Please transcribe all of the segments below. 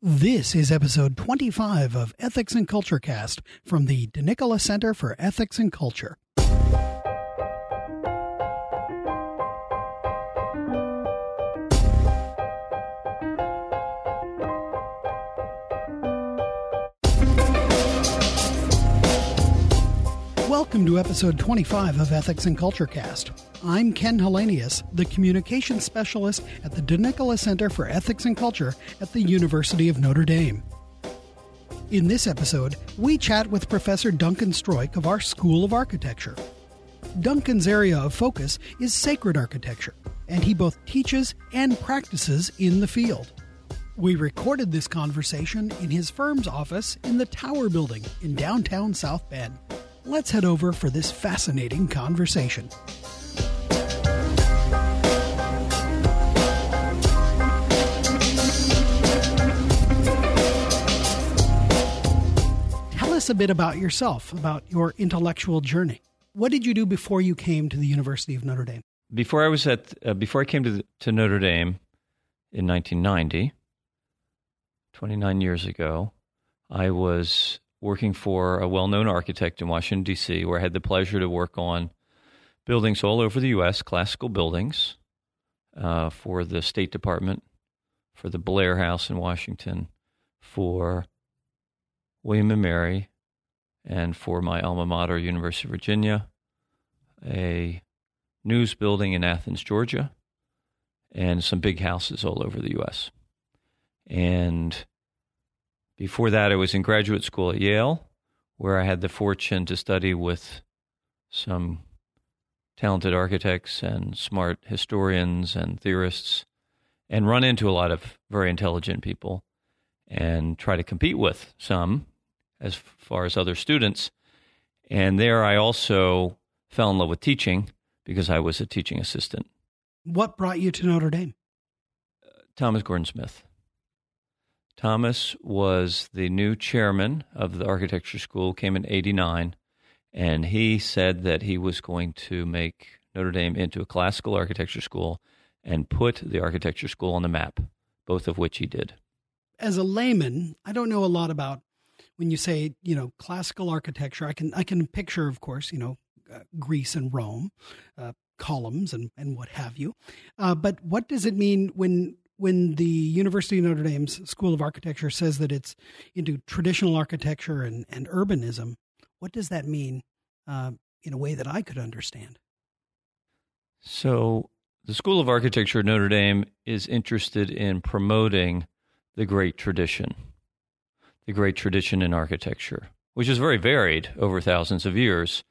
This is episode 25 of Ethics and Culture Cast from the DeNicola Center for Ethics and Culture. Welcome to episode 25 of Ethics and Culture Cast. I'm Ken Hallenius, the communications specialist at the DeNicola Center for Ethics and Culture at the University of Notre Dame. In this episode, we chat with Professor Duncan Stroik of our School of Architecture. Duncan's area of focus is sacred architecture, and he both teaches and practices in the field. We recorded this conversation in his firm's office in the Tower Building in downtown South Bend let's head over for this fascinating conversation. Tell us a bit about yourself, about your intellectual journey. What did you do before you came to the University of Notre Dame? Before I was at, uh, before I came to the, to Notre Dame in 1990, 29 years ago, I was working for a well known architect in Washington, D.C., where I had the pleasure to work on buildings all over the U.S., classical buildings uh, for the State Department, for the Blair House in Washington, for William and Mary, and for my alma mater, University of Virginia, a news building in Athens, Georgia, and some big houses all over the U.S. And before that, I was in graduate school at Yale, where I had the fortune to study with some talented architects and smart historians and theorists and run into a lot of very intelligent people and try to compete with some as far as other students. And there I also fell in love with teaching because I was a teaching assistant. What brought you to Notre Dame? Uh, Thomas Gordon Smith. Thomas was the new chairman of the architecture school, came in 89, and he said that he was going to make Notre Dame into a classical architecture school and put the architecture school on the map, both of which he did. As a layman, I don't know a lot about when you say, you know, classical architecture. I can I can picture, of course, you know, uh, Greece and Rome, uh, columns and and what have you. Uh, but what does it mean when when the University of Notre Dame's School of Architecture says that it's into traditional architecture and, and urbanism, what does that mean uh, in a way that I could understand? So, the School of Architecture at Notre Dame is interested in promoting the great tradition, the great tradition in architecture, which is very varied over thousands of years.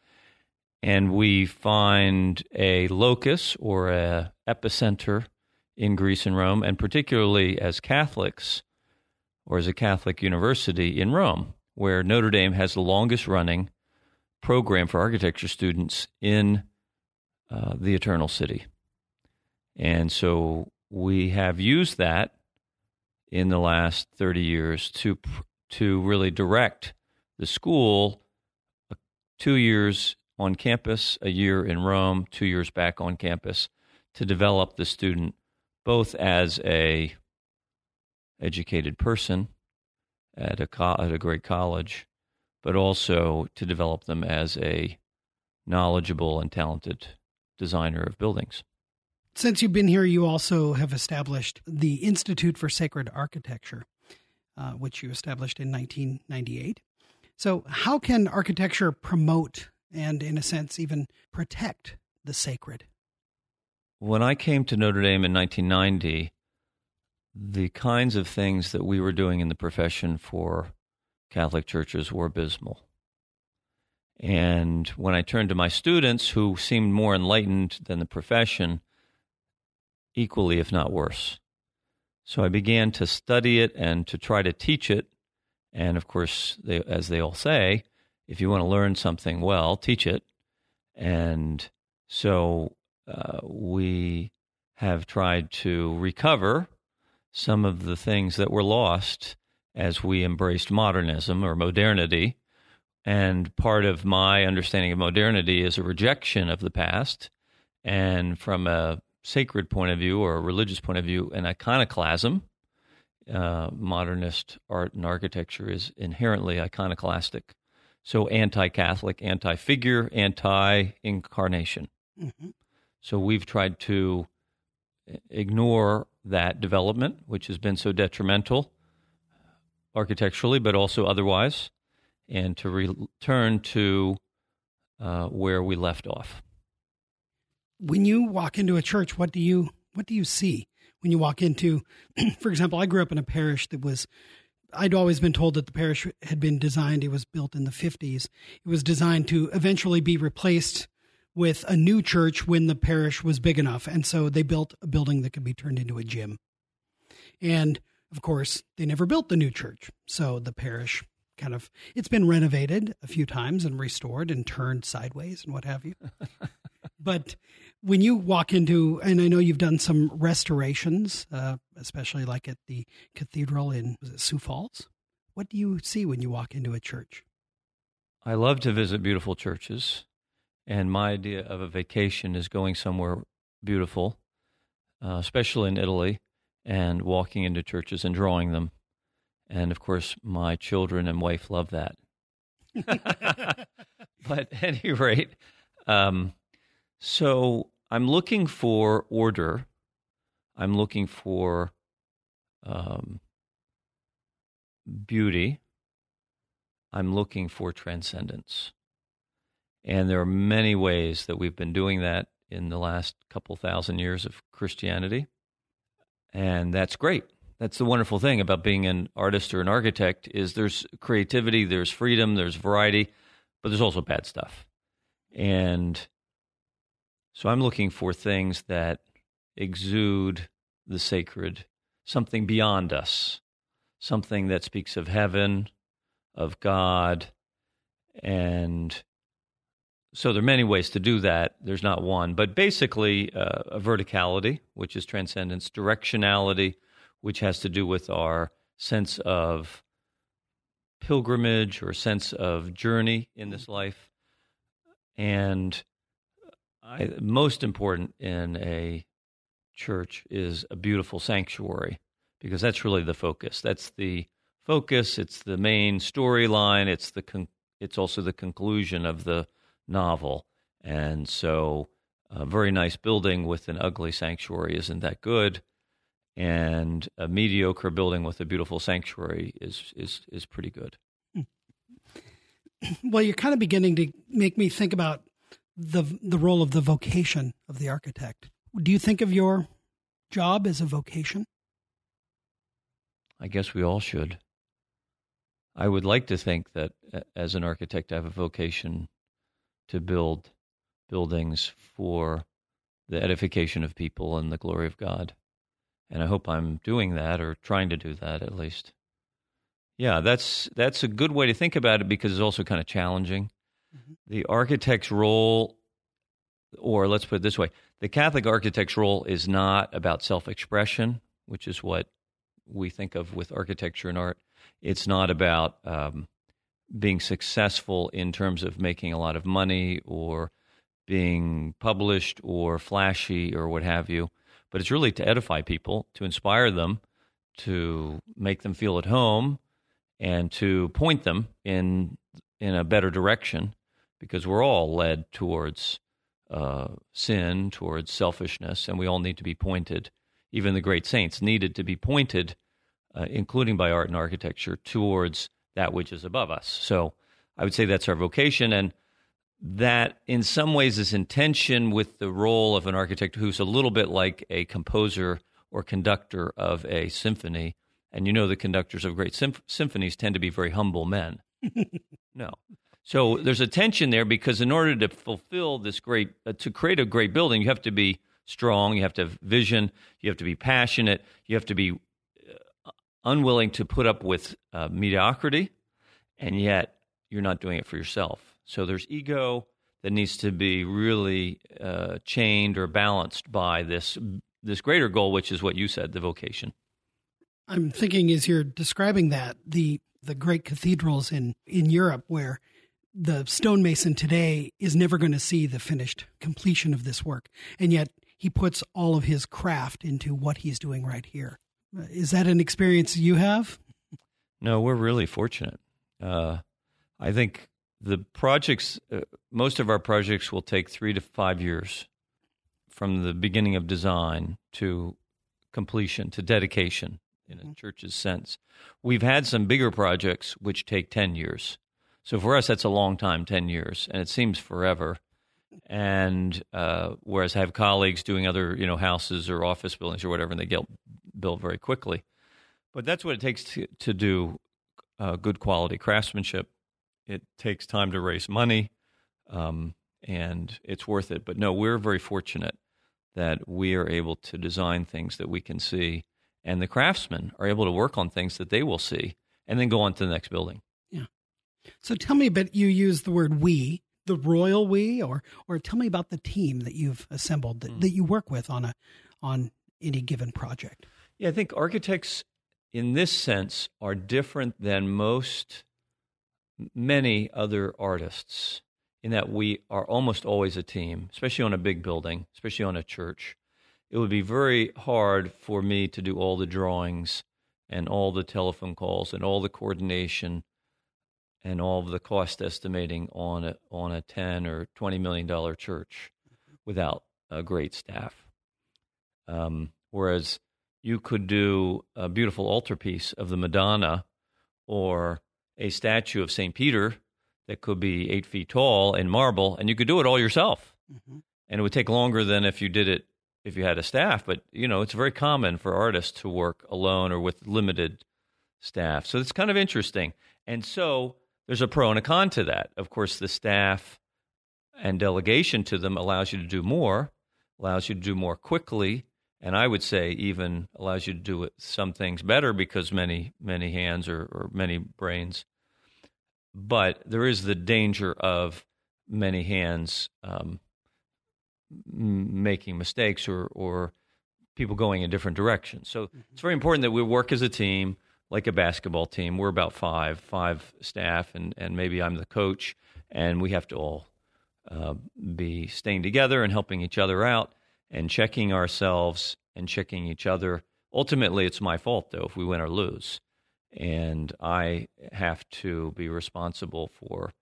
And we find a locus or a epicenter in Greece and Rome, and particularly as Catholics or as a Catholic university in Rome, where Notre Dame has the longest running program for architecture students in uh, the Eternal City. And so we have used that in the last 30 years to to really direct the school uh, two years on campus, a year in Rome, two years back on campus to develop the student both as a educated person at a co- at a great college, but also to develop them as a knowledgeable and talented designer of buildings. Since you've been here, you also have established the Institute for Sacred Architecture, uh, which you established in 1998. So, how can architecture promote and, in a sense, even protect the sacred? When I came to Notre Dame in 1990, the kinds of things that we were doing in the profession for Catholic churches were abysmal. And when I turned to my students, who seemed more enlightened than the profession, equally, if not worse. So I began to study it and to try to teach it. And of course, they, as they all say, if you want to learn something well, teach it. And so uh, we have tried to recover some of the things that were lost as we embraced modernism or modernity. And part of my understanding of modernity is a rejection of the past. And from a sacred point of view or a religious point of view, an iconoclasm uh, modernist art and architecture is inherently iconoclastic. So anti Catholic, anti figure, anti incarnation. Mm-hmm. So we've tried to ignore that development, which has been so detrimental architecturally, but also otherwise, and to return to uh, where we left off. When you walk into a church, what do you what do you see when you walk into? for example, I grew up in a parish that was. I'd always been told that the parish had been designed. It was built in the 50s. It was designed to eventually be replaced with a new church when the parish was big enough. And so they built a building that could be turned into a gym. And of course, they never built the new church. So the parish kind of it's been renovated a few times and restored and turned sideways and what have you. but when you walk into and I know you've done some restorations, uh, especially like at the cathedral in Sioux Falls. What do you see when you walk into a church? I love to visit beautiful churches, and my idea of a vacation is going somewhere beautiful, uh, especially in Italy, and walking into churches and drawing them. And of course, my children and wife love that. but at any rate, um, so I'm looking for order. I'm looking for um, beauty. I'm looking for transcendence. And there are many ways that we've been doing that in the last couple thousand years of Christianity. And that's great that's the wonderful thing about being an artist or an architect is there's creativity, there's freedom, there's variety, but there's also bad stuff. And so I'm looking for things that exude the sacred, something beyond us, something that speaks of heaven, of God, and so there are many ways to do that. There's not one, but basically uh, a verticality, which is transcendence, directionality, which has to do with our sense of pilgrimage or sense of journey in this life. And I, most important in a church is a beautiful sanctuary because that's really the focus. That's the focus. It's the main storyline. It's the con- it's also the conclusion of the novel. And so, a very nice building with an ugly sanctuary isn't that good and a mediocre building with a beautiful sanctuary is is is pretty good. Hmm. Well, you're kind of beginning to make me think about the the role of the vocation of the architect. Do you think of your job as a vocation? I guess we all should. I would like to think that as an architect, I have a vocation to build buildings for the edification of people and the glory of God and I hope I'm doing that or trying to do that at least. Yeah, that's that's a good way to think about it because it's also kind of challenging. Mm-hmm. The architect's role, or let's put it this way: the Catholic architect's role is not about self-expression, which is what we think of with architecture and art. It's not about um, being successful in terms of making a lot of money or being published or flashy or what have you but it's really to edify people, to inspire them, to make them feel at home, and to point them in in a better direction, because we're all led towards uh, sin, towards selfishness, and we all need to be pointed. Even the great saints needed to be pointed, uh, including by art and architecture, towards that which is above us. So I would say that's our vocation, and that in some ways is in tension with the role of an architect who's a little bit like a composer or conductor of a symphony. And you know, the conductors of great symph- symphonies tend to be very humble men. no. So there's a tension there because in order to fulfill this great, uh, to create a great building, you have to be strong, you have to have vision, you have to be passionate, you have to be unwilling to put up with uh, mediocrity, and yet you're not doing it for yourself. So there's ego that needs to be really uh, chained or balanced by this this greater goal, which is what you said, the vocation. I'm thinking as you're describing that the the great cathedrals in in Europe where the stonemason today is never going to see the finished completion of this work, and yet he puts all of his craft into what he's doing right here. Is that an experience you have? No, we're really fortunate. Uh, I think the projects, uh, most of our projects will take three to five years from the beginning of design to completion to dedication in a mm-hmm. church's sense. We've had some bigger projects which take 10 years. So for us, that's a long time, 10 years, and it seems forever. And uh, whereas I have colleagues doing other, you know, houses or office buildings or whatever, and they get built very quickly. But that's what it takes to, to do uh, good quality craftsmanship. It takes time to raise money, um, and it's worth it. But no, we're very fortunate that we are able to design things that we can see, and the craftsmen are able to work on things that they will see, and then go on to the next building. Yeah. So tell me a bit. You use the word "we," the royal we, or or tell me about the team that you've assembled that, mm. that you work with on a on any given project. Yeah, I think architects in this sense are different than most many other artists in that we are almost always a team, especially on a big building, especially on a church. It would be very hard for me to do all the drawings and all the telephone calls and all the coordination and all of the cost estimating on a on a 10 or 20 million dollar church without a great staff. Um, whereas you could do a beautiful altarpiece of the Madonna or a statue of St. Peter that could be eight feet tall in marble, and you could do it all yourself. Mm-hmm. And it would take longer than if you did it if you had a staff. But you know, it's very common for artists to work alone or with limited staff. So it's kind of interesting. And so there's a pro and a con to that. Of course, the staff and delegation to them allows you to do more, allows you to do more quickly, and I would say even allows you to do some things better because many many hands or, or many brains. But there is the danger of many hands um, making mistakes or or people going in different directions. So mm-hmm. it's very important that we work as a team, like a basketball team. We're about five five staff, and and maybe I'm the coach, and we have to all uh, be staying together and helping each other out and checking ourselves and checking each other. Ultimately, it's my fault, though, if we win or lose. And I have to be responsible for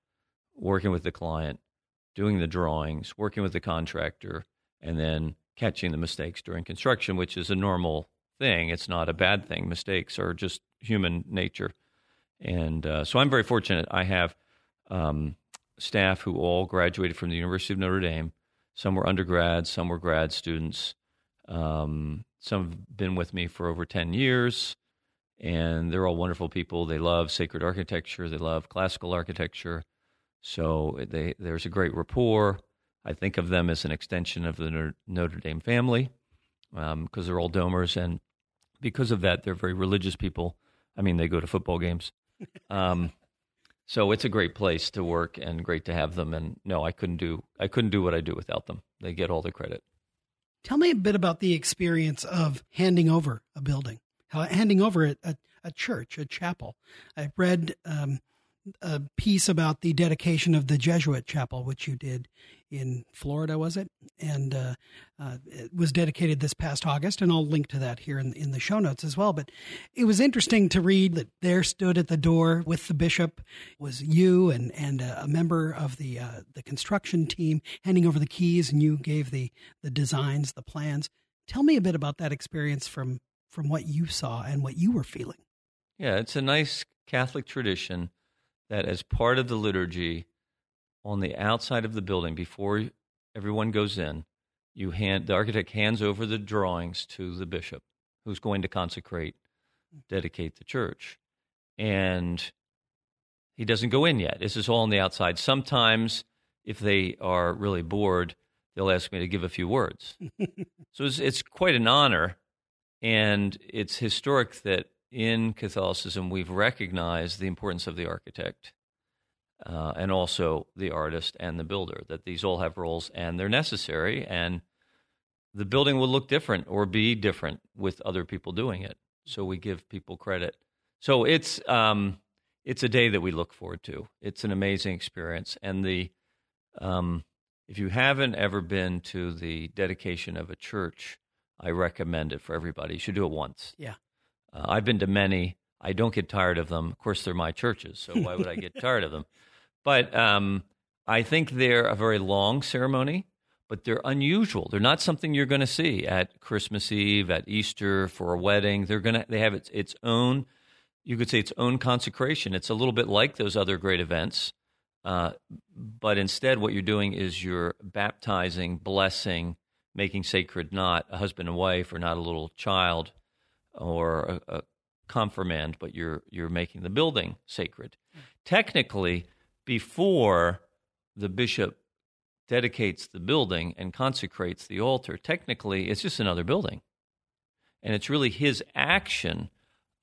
working with the client, doing the drawings, working with the contractor, and then catching the mistakes during construction, which is a normal thing. It's not a bad thing. Mistakes are just human nature. And uh, so I'm very fortunate. I have um, staff who all graduated from the University of Notre Dame some were undergrads, some were grad students. Um, some have been with me for over 10 years, and they're all wonderful people. They love sacred architecture, they love classical architecture. So they, there's a great rapport. I think of them as an extension of the Notre Dame family because um, they're all domers. And because of that, they're very religious people. I mean, they go to football games. Um, so it's a great place to work and great to have them. And no, I couldn't do I couldn't do what I do without them. They get all the credit. Tell me a bit about the experience of handing over a building, how handing over a, a, a church, a chapel. I read um, a piece about the dedication of the Jesuit chapel, which you did in Florida, was it? And uh, uh, it was dedicated this past August, and I'll link to that here in, in the show notes as well. But it was interesting to read that there stood at the door with the bishop was you and and a member of the uh, the construction team handing over the keys, and you gave the the designs, the plans. Tell me a bit about that experience from from what you saw and what you were feeling. Yeah, it's a nice Catholic tradition that as part of the liturgy on the outside of the building before everyone goes in you hand the architect hands over the drawings to the bishop who's going to consecrate dedicate the church. And he doesn't go in yet. This is all on the outside. Sometimes if they are really bored they'll ask me to give a few words. So it's, it's quite an honor and it's historic that in Catholicism, we've recognized the importance of the architect uh, and also the artist and the builder, that these all have roles and they're necessary. And the building will look different or be different with other people doing it. So we give people credit. So it's, um, it's a day that we look forward to. It's an amazing experience. And the, um, if you haven't ever been to the dedication of a church, I recommend it for everybody. You should do it once. Yeah Uh, I've been to many. I don't get tired of them. Of course, they're my churches, so why would I get tired of them? But um, I think they're a very long ceremony, but they're unusual. They're not something you're going to see at Christmas Eve, at Easter, for a wedding. They're going to they have its its own. You could say its own consecration. It's a little bit like those other great events, uh, but instead, what you're doing is you're baptizing, blessing, making sacred not a husband and wife or not a little child or a, a confirmand, but you're you're making the building sacred. Technically, before the bishop dedicates the building and consecrates the altar, technically it's just another building. And it's really his action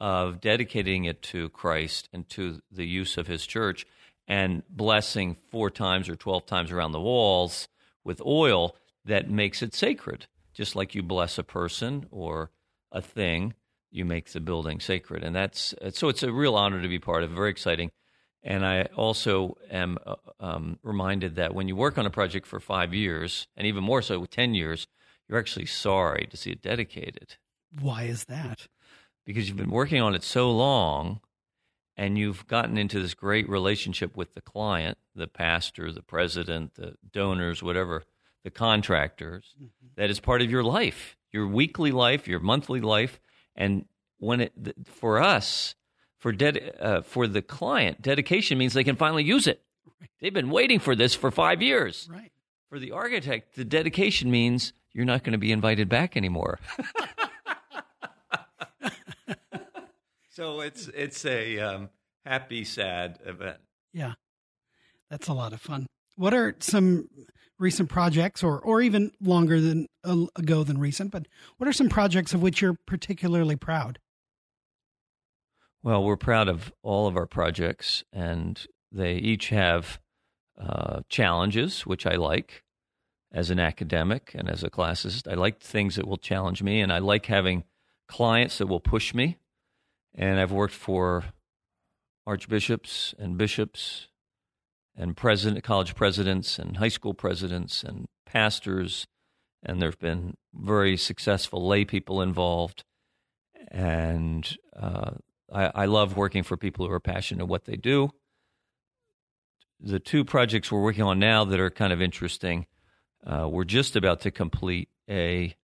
of dedicating it to Christ and to the use of his church and blessing four times or 12 times around the walls with oil that makes it sacred. Just like you bless a person or a thing, you make the building sacred. And that's so it's a real honor to be part of, very exciting. And I also am uh, um, reminded that when you work on a project for five years, and even more so with 10 years, you're actually sorry to see it dedicated. Why is that? Because you've been working on it so long and you've gotten into this great relationship with the client, the pastor, the president, the donors, whatever, the contractors, mm-hmm. that is part of your life, your weekly life, your monthly life. And when it, for us, for ded, uh, for the client, dedication means they can finally use it. Right. They've been waiting for this for five years. Right. For the architect, the dedication means you're not going to be invited back anymore. so it's it's a um, happy, sad event. Yeah, that's a lot of fun. What are some recent projects, or or even longer than uh, ago than recent? But what are some projects of which you're particularly proud? Well, we're proud of all of our projects, and they each have uh, challenges, which I like as an academic and as a classicist. I like things that will challenge me, and I like having clients that will push me. And I've worked for archbishops and bishops and president, college presidents and high school presidents and pastors, and there have been very successful lay people involved. And uh, I, I love working for people who are passionate what they do. The two projects we're working on now that are kind of interesting, uh, we're just about to complete a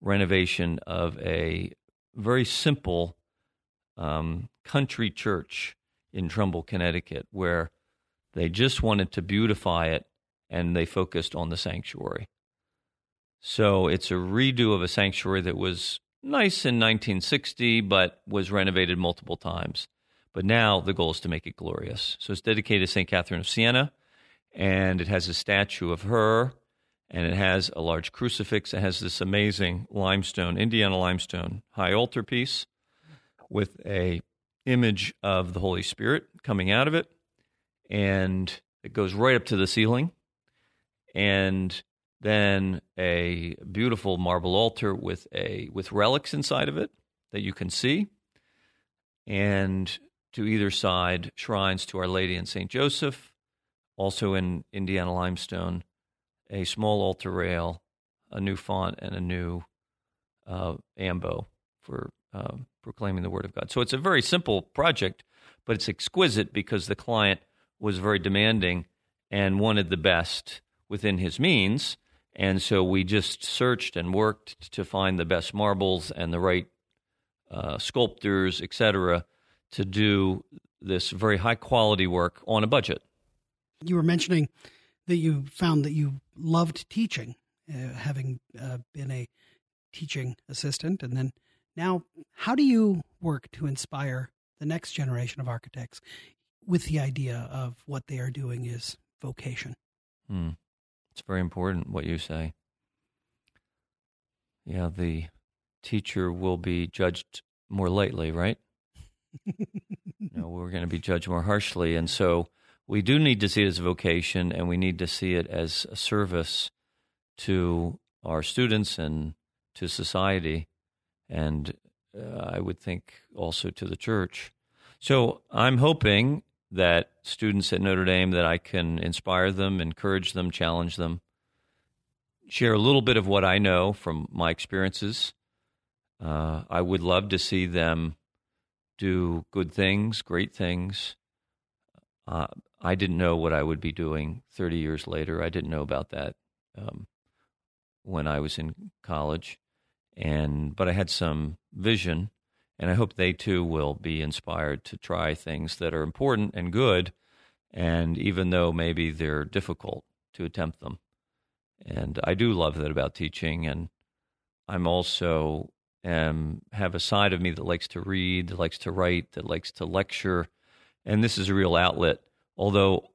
renovation of a very simple um, country church in Trumbull, Connecticut, where they just wanted to beautify it and they focused on the sanctuary. So it's a redo of a sanctuary that was nice in 1960, but was renovated multiple times. But now the goal is to make it glorious. So it's dedicated to St. Catherine of Siena, and it has a statue of her, and it has a large crucifix. It has this amazing limestone, Indiana limestone high altar piece with a image of the Holy Spirit coming out of it, and it goes right up to the ceiling. And then a beautiful marble altar with a with relics inside of it that you can see, and to either side shrines to Our Lady and Saint Joseph, also in Indiana limestone, a small altar rail, a new font, and a new uh, ambo for uh, proclaiming the Word of God. So it's a very simple project, but it's exquisite because the client was very demanding and wanted the best within his means and so we just searched and worked to find the best marbles and the right uh, sculptors, etc., to do this very high quality work on a budget. You were mentioning that you found that you loved teaching, uh, having uh, been a teaching assistant, and then now, how do you work to inspire the next generation of architects with the idea of what they are doing is vocation? Hmm. It's very important what you say. Yeah, the teacher will be judged more lightly, right? no, we're going to be judged more harshly. And so we do need to see it as a vocation and we need to see it as a service to our students and to society. And uh, I would think also to the church. So I'm hoping that students at Notre Dame that I can inspire them, encourage them, challenge them, share a little bit of what I know from my experiences Uh, I would love to see them do good things, great things. Uh, I didn't know what I would be doing 30 years later. I didn't know about that um, when I was in college, and but I had some vision, and I hope they too will be inspired to try things that are important and good, and even though maybe they're difficult to attempt them. And I do love that about teaching, and I'm also um, have a side of me that likes to read, that likes to write, that likes to lecture, and this is a real outlet. Although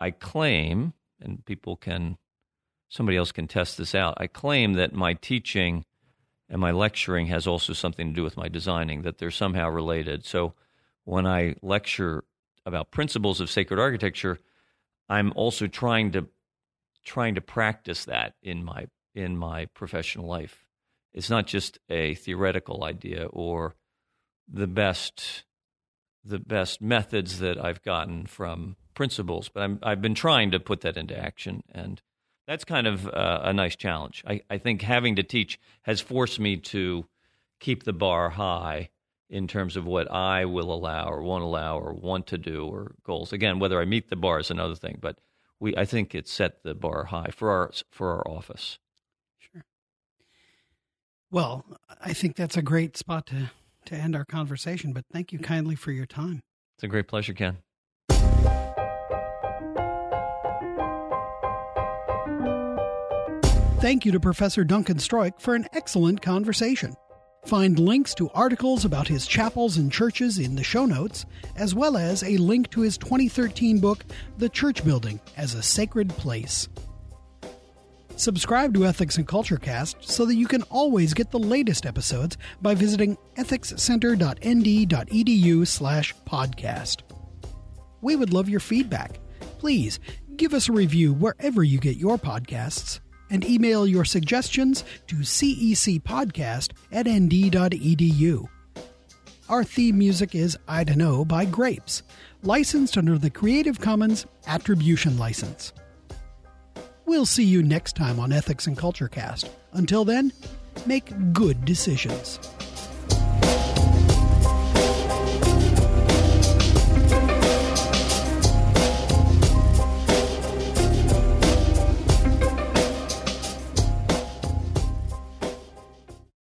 I claim, and people can, somebody else can test this out. I claim that my teaching and my lecturing has also something to do with my designing, that they're somehow related. So when I lecture about principles of sacred architecture, I'm also trying to trying to practice that in my in my professional life. It's not just a theoretical idea or the best the best methods that I've gotten from principles, but I'm, I've been trying to put that into action, and that's kind of uh, a nice challenge. I, I think having to teach has forced me to keep the bar high in terms of what I will allow or won't allow or want to do or goals. Again, whether I meet the bar is another thing, but we I think it set the bar high for our for our office. Sure. Well, I think that's a great spot to to end our conversation, but thank you kindly for your time. It's a great pleasure, Ken. Thank you to Professor Duncan Stroik for an excellent conversation. Find links to articles about his chapels and churches in the show notes, as well as a link to his 2013 book, The Church Building as a Sacred Place. Subscribe to Ethics and Culture Cast so that you can always get the latest episodes by visiting ethicscenter.nd.edu/podcast. We would love your feedback. Please give us a review wherever you get your podcasts and email your suggestions to cecpodcast at nd.edu. Our theme music is I Dunno by Grapes, licensed under the Creative Commons Attribution License. We'll see you next time on Ethics and Culture Cast. Until then, make good decisions.